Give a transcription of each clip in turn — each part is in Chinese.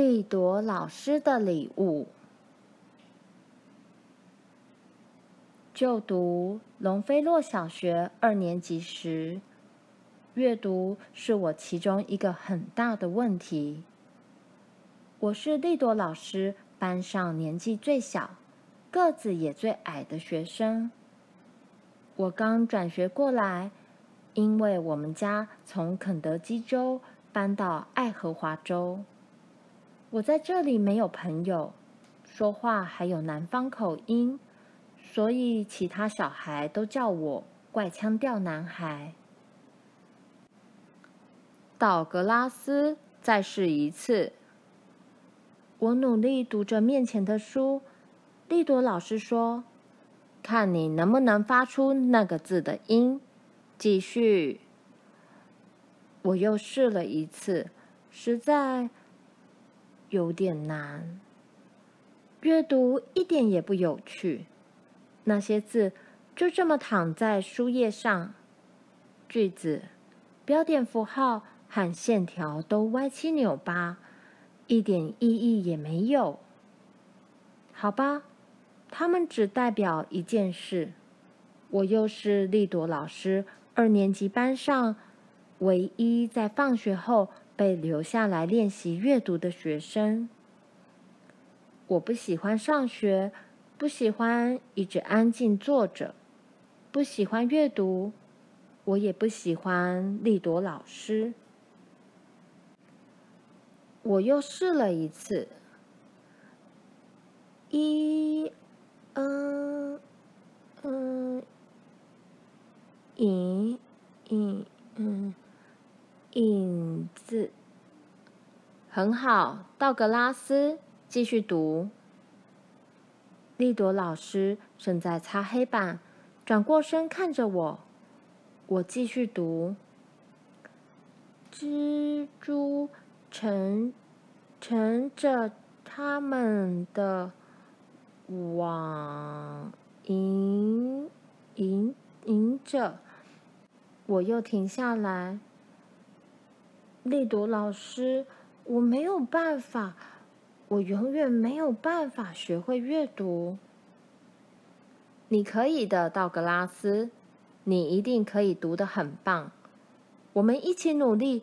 莉朵老师的礼物。就读龙飞洛小学二年级时，阅读是我其中一个很大的问题。我是莉朵老师班上年纪最小、个子也最矮的学生。我刚转学过来，因为我们家从肯德基州搬到爱荷华州。我在这里没有朋友，说话还有南方口音，所以其他小孩都叫我“怪腔调男孩”。道格拉斯，再试一次。我努力读着面前的书。利朵老师说：“看你能不能发出那个字的音。”继续。我又试了一次，实在。有点难，阅读一点也不有趣。那些字就这么躺在书页上，句子、标点符号和线条都歪七扭八，一点意义也没有。好吧，它们只代表一件事：我又是莉朵老师二年级班上唯一在放学后。被留下来练习阅读的学生。我不喜欢上学，不喜欢一直安静坐着，不喜欢阅读，我也不喜欢莉朵老师。我又试了一次，一，嗯，嗯，影，影，嗯。影子，很好，道格拉斯，继续读。利朵老师正在擦黑板，转过身看着我。我继续读。蜘蛛乘乘着他们的网，迎迎迎着。我又停下来。丽朵老师，我没有办法，我永远没有办法学会阅读。你可以的，道格拉斯，你一定可以读得很棒。我们一起努力，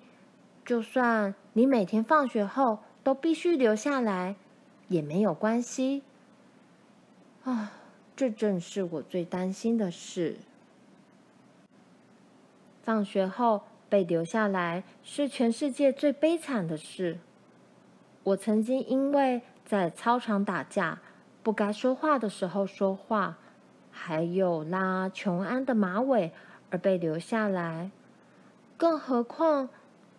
就算你每天放学后都必须留下来，也没有关系。啊，这正是我最担心的事。放学后。被留下来是全世界最悲惨的事。我曾经因为在操场打架，不该说话的时候说话，还有拉琼安的马尾而被留下来。更何况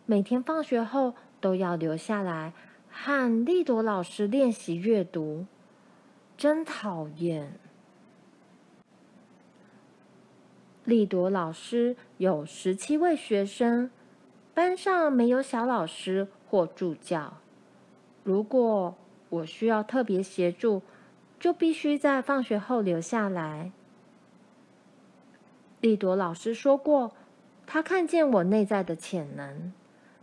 每天放学后都要留下来和丽朵老师练习阅读，真讨厌。丽朵老师有十七位学生，班上没有小老师或助教。如果我需要特别协助，就必须在放学后留下来。丽朵老师说过，她看见我内在的潜能，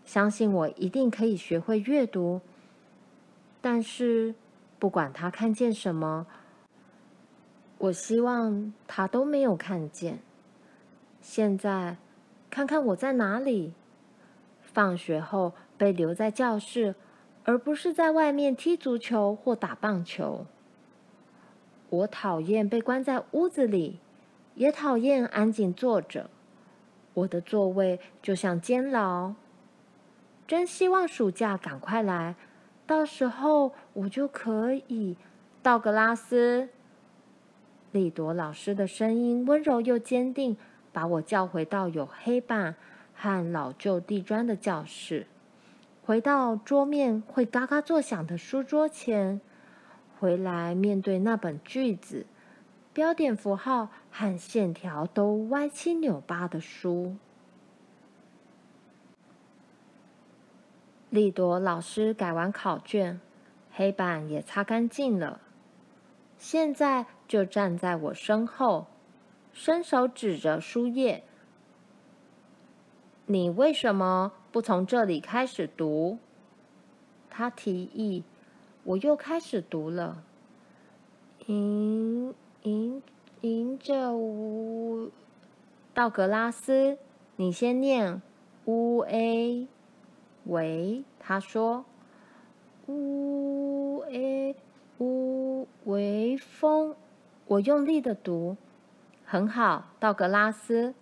相信我一定可以学会阅读。但是，不管她看见什么，我希望她都没有看见。现在，看看我在哪里？放学后被留在教室，而不是在外面踢足球或打棒球。我讨厌被关在屋子里，也讨厌安静坐着。我的座位就像监牢。真希望暑假赶快来，到时候我就可以。道格拉斯，利朵老师的声音温柔又坚定。把我叫回到有黑板和老旧地砖的教室，回到桌面会嘎嘎作响的书桌前，回来面对那本句子、标点符号和线条都歪七扭八的书。莉朵老师改完考卷，黑板也擦干净了，现在就站在我身后。伸手指着书页：“你为什么不从这里开始读？”他提议，我又开始读了。迎迎迎着乌道格拉斯，你先念乌 a 维，他说乌 a 乌维风，我用力的读，很好，道格拉斯。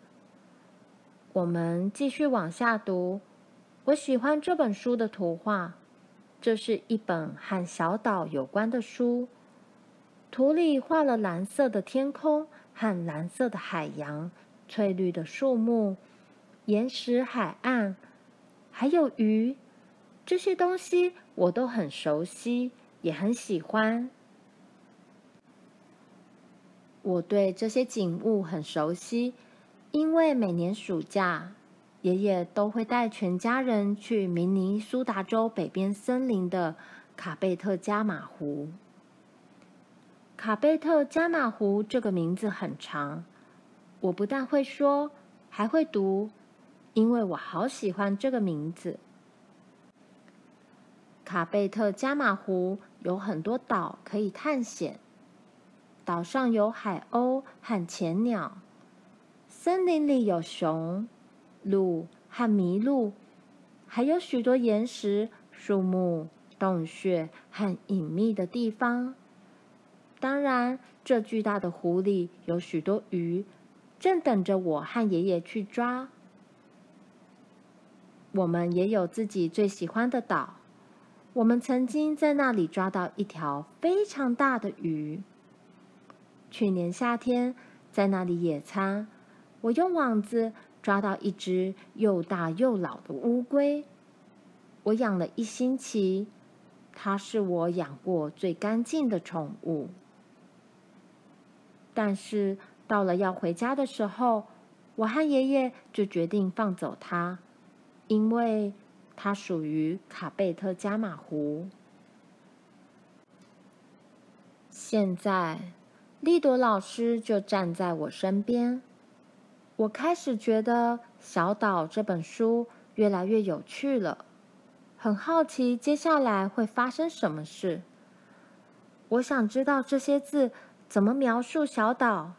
我们继续往下读。我喜欢这本书的图画，这是一本和小岛有关的书。图里画了蓝色的天空和蓝色的海洋、翠绿的树木、岩石海岸，还有鱼。这些东西我都很熟悉，也很喜欢。我对这些景物很熟悉，因为每年暑假，爷爷都会带全家人去明尼苏达州北边森林的卡贝特加马湖。卡贝特加马湖这个名字很长，我不但会说，还会读，因为我好喜欢这个名字。卡贝特加马湖有很多岛可以探险，岛上有海鸥和浅鸟，森林里有熊。鹿和麋鹿，还有许多岩石、树木、洞穴和隐秘的地方。当然，这巨大的湖里有许多鱼，正等着我和爷爷去抓。我们也有自己最喜欢的岛。我们曾经在那里抓到一条非常大的鱼。去年夏天，在那里野餐，我用网子。抓到一只又大又老的乌龟，我养了一星期，它是我养过最干净的宠物。但是到了要回家的时候，我和爷爷就决定放走它，因为它属于卡贝特加马湖。现在，丽朵老师就站在我身边。我开始觉得《小岛》这本书越来越有趣了，很好奇接下来会发生什么事。我想知道这些字怎么描述小岛，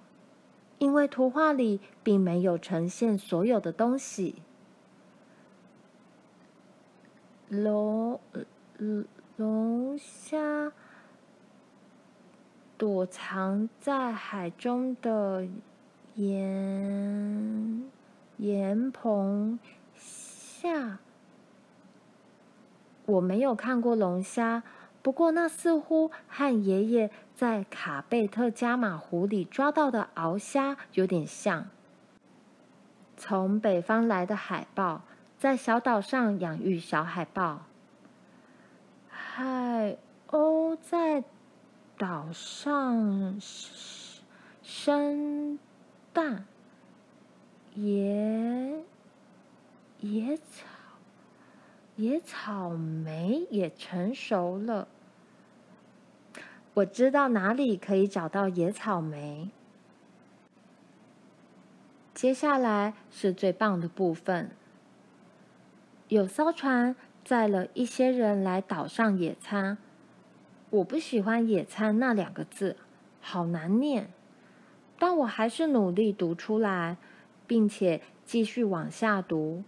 因为图画里并没有呈现所有的东西。龙龙虾躲藏在海中的。盐盐棚下，我没有看过龙虾，不过那似乎和爷爷在卡贝特加马湖里抓到的鳌虾有点像。从北方来的海豹在小岛上养育小海豹，海鸥在岛上生。蛋野野草野草莓也成熟了。我知道哪里可以找到野草莓。接下来是最棒的部分。有艘船载了一些人来岛上野餐。我不喜欢“野餐”那两个字，好难念。但我还是努力读出来，并且继续往下读。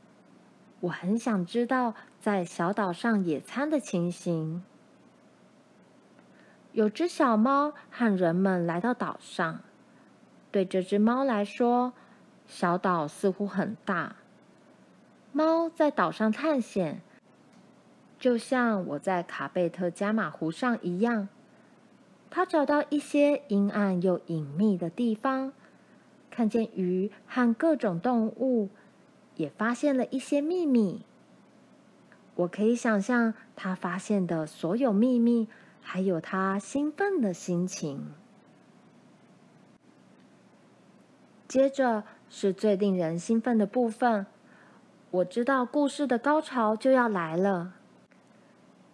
我很想知道在小岛上野餐的情形。有只小猫和人们来到岛上。对这只猫来说，小岛似乎很大。猫在岛上探险，就像我在卡贝特加马湖上一样。他找到一些阴暗又隐秘的地方，看见鱼和各种动物，也发现了一些秘密。我可以想象他发现的所有秘密，还有他兴奋的心情。接着是最令人兴奋的部分，我知道故事的高潮就要来了。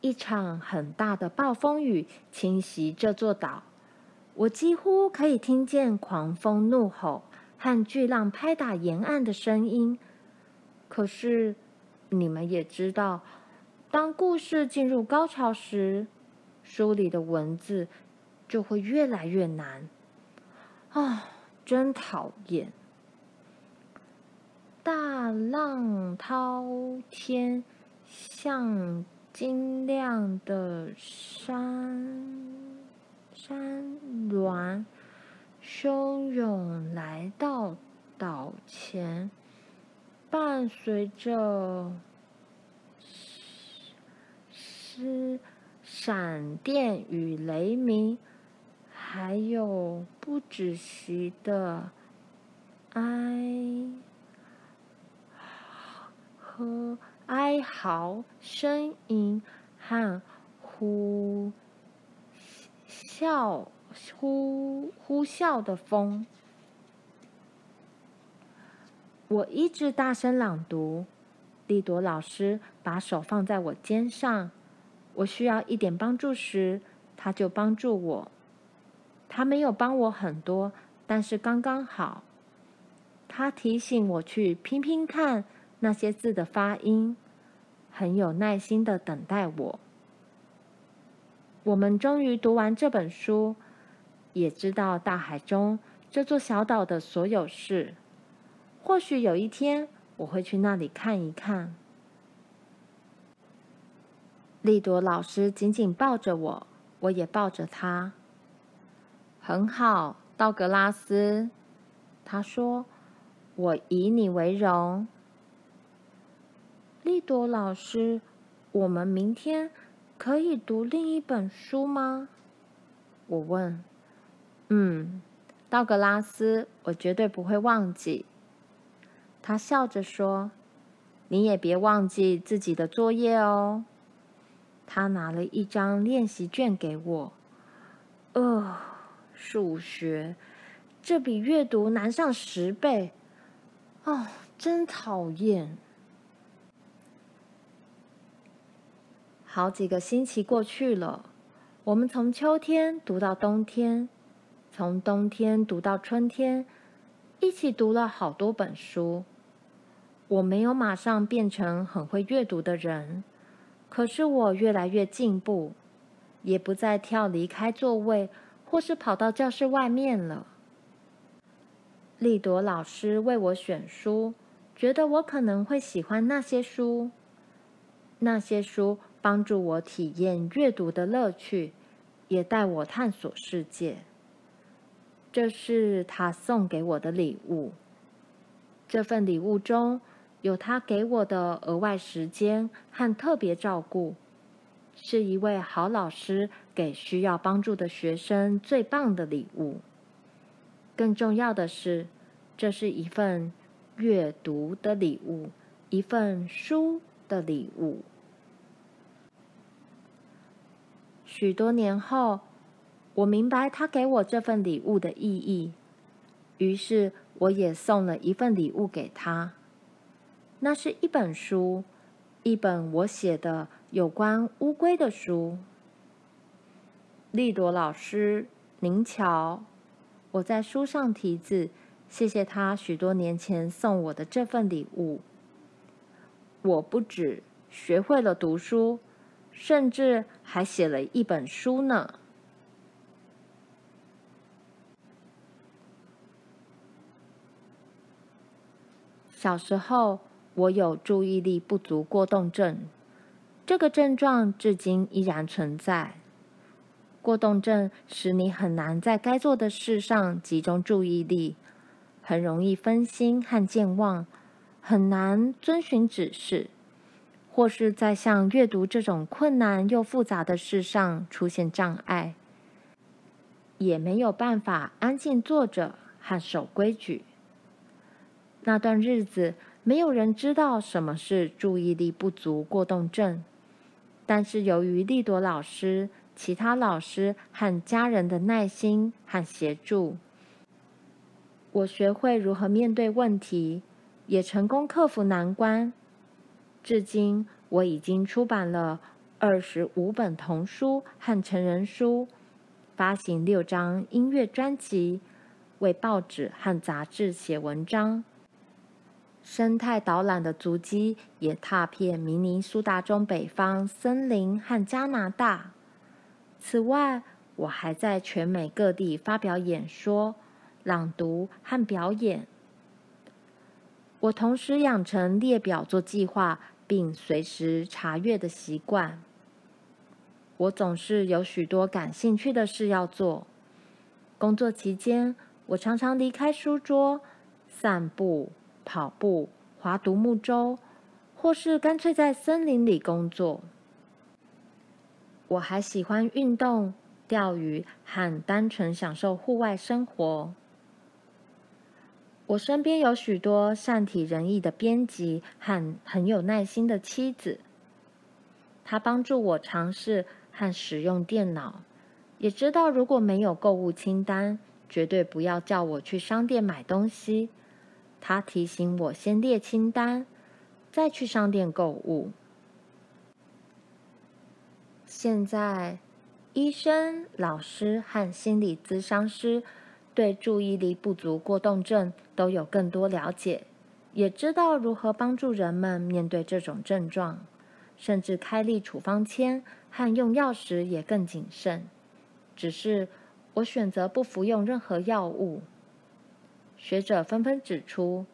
一场很大的暴风雨侵袭这座岛，我几乎可以听见狂风怒吼和巨浪拍打沿岸的声音。可是，你们也知道，当故事进入高潮时，书里的文字就会越来越难。啊、真讨厌！大浪滔天，像晶亮的山山峦，汹涌来到岛前，伴随着是闪电与雷鸣，还有不止息的哀。和哀嚎呻吟和呼啸呼呼啸的风，我一直大声朗读。丽朵老师把手放在我肩上，我需要一点帮助时，她就帮助我。她没有帮我很多，但是刚刚好。她提醒我去拼拼看。那些字的发音，很有耐心的等待我。我们终于读完这本书，也知道大海中这座小岛的所有事。或许有一天，我会去那里看一看。丽朵老师紧紧抱着我，我也抱着她。很好，道格拉斯，他说：“我以你为荣。”丽朵老师，我们明天可以读另一本书吗？我问。嗯，道格拉斯，我绝对不会忘记。他笑着说：“你也别忘记自己的作业哦。”他拿了一张练习卷给我。呃，数学，这比阅读难上十倍。哦，真讨厌。好几个星期过去了，我们从秋天读到冬天，从冬天读到春天，一起读了好多本书。我没有马上变成很会阅读的人，可是我越来越进步，也不再跳离开座位，或是跑到教室外面了。丽朵老师为我选书，觉得我可能会喜欢那些书，那些书。帮助我体验阅读的乐趣，也带我探索世界。这是他送给我的礼物。这份礼物中有他给我的额外时间和特别照顾，是一位好老师给需要帮助的学生最棒的礼物。更重要的是，这是一份阅读的礼物，一份书的礼物。许多年后，我明白他给我这份礼物的意义，于是我也送了一份礼物给他。那是一本书，一本我写的有关乌龟的书。丽朵老师，您瞧，我在书上题字，谢谢他许多年前送我的这份礼物。我不止学会了读书。甚至还写了一本书呢。小时候，我有注意力不足过动症，这个症状至今依然存在。过动症使你很难在该做的事上集中注意力，很容易分心和健忘，很难遵循指示。或是在像阅读这种困难又复杂的事上出现障碍，也没有办法安静坐着和守规矩。那段日子，没有人知道什么是注意力不足过动症，但是由于丽朵老师、其他老师和家人的耐心和协助，我学会如何面对问题，也成功克服难关。至今，我已经出版了二十五本童书和成人书，发行六张音乐专辑，为报纸和杂志写文章。生态导览的足迹也踏遍明尼苏达州北方森林和加拿大。此外，我还在全美各地发表演说、朗读和表演。我同时养成列表做计划，并随时查阅的习惯。我总是有许多感兴趣的事要做。工作期间，我常常离开书桌，散步、跑步、划独木舟，或是干脆在森林里工作。我还喜欢运动、钓鱼和单纯享受户外生活。我身边有许多善体人意的编辑和很有耐心的妻子，她帮助我尝试和使用电脑，也知道如果没有购物清单，绝对不要叫我去商店买东西。她提醒我先列清单，再去商店购物。现在，医生、老师和心理咨商师。对注意力不足过动症都有更多了解，也知道如何帮助人们面对这种症状，甚至开立处方签和用药时也更谨慎。只是我选择不服用任何药物。学者纷纷指出，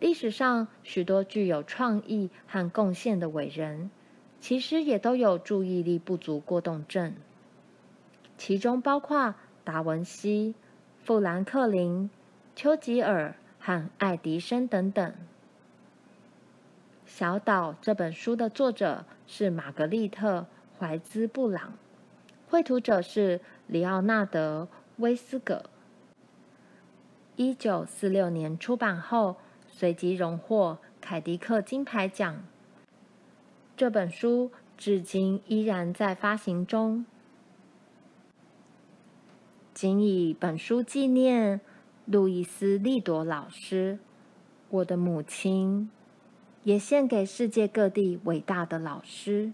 历史上许多具有创意和贡献的伟人，其实也都有注意力不足过动症，其中包括达文西。富兰克林、丘吉尔和爱迪生等等。《小岛》这本书的作者是玛格丽特·怀兹·布朗，绘图者是里奥纳德·威斯葛。一九四六年出版后，随即荣获凯迪克金牌奖。这本书至今依然在发行中。仅以本书纪念路易斯·利朵老师，我的母亲，也献给世界各地伟大的老师。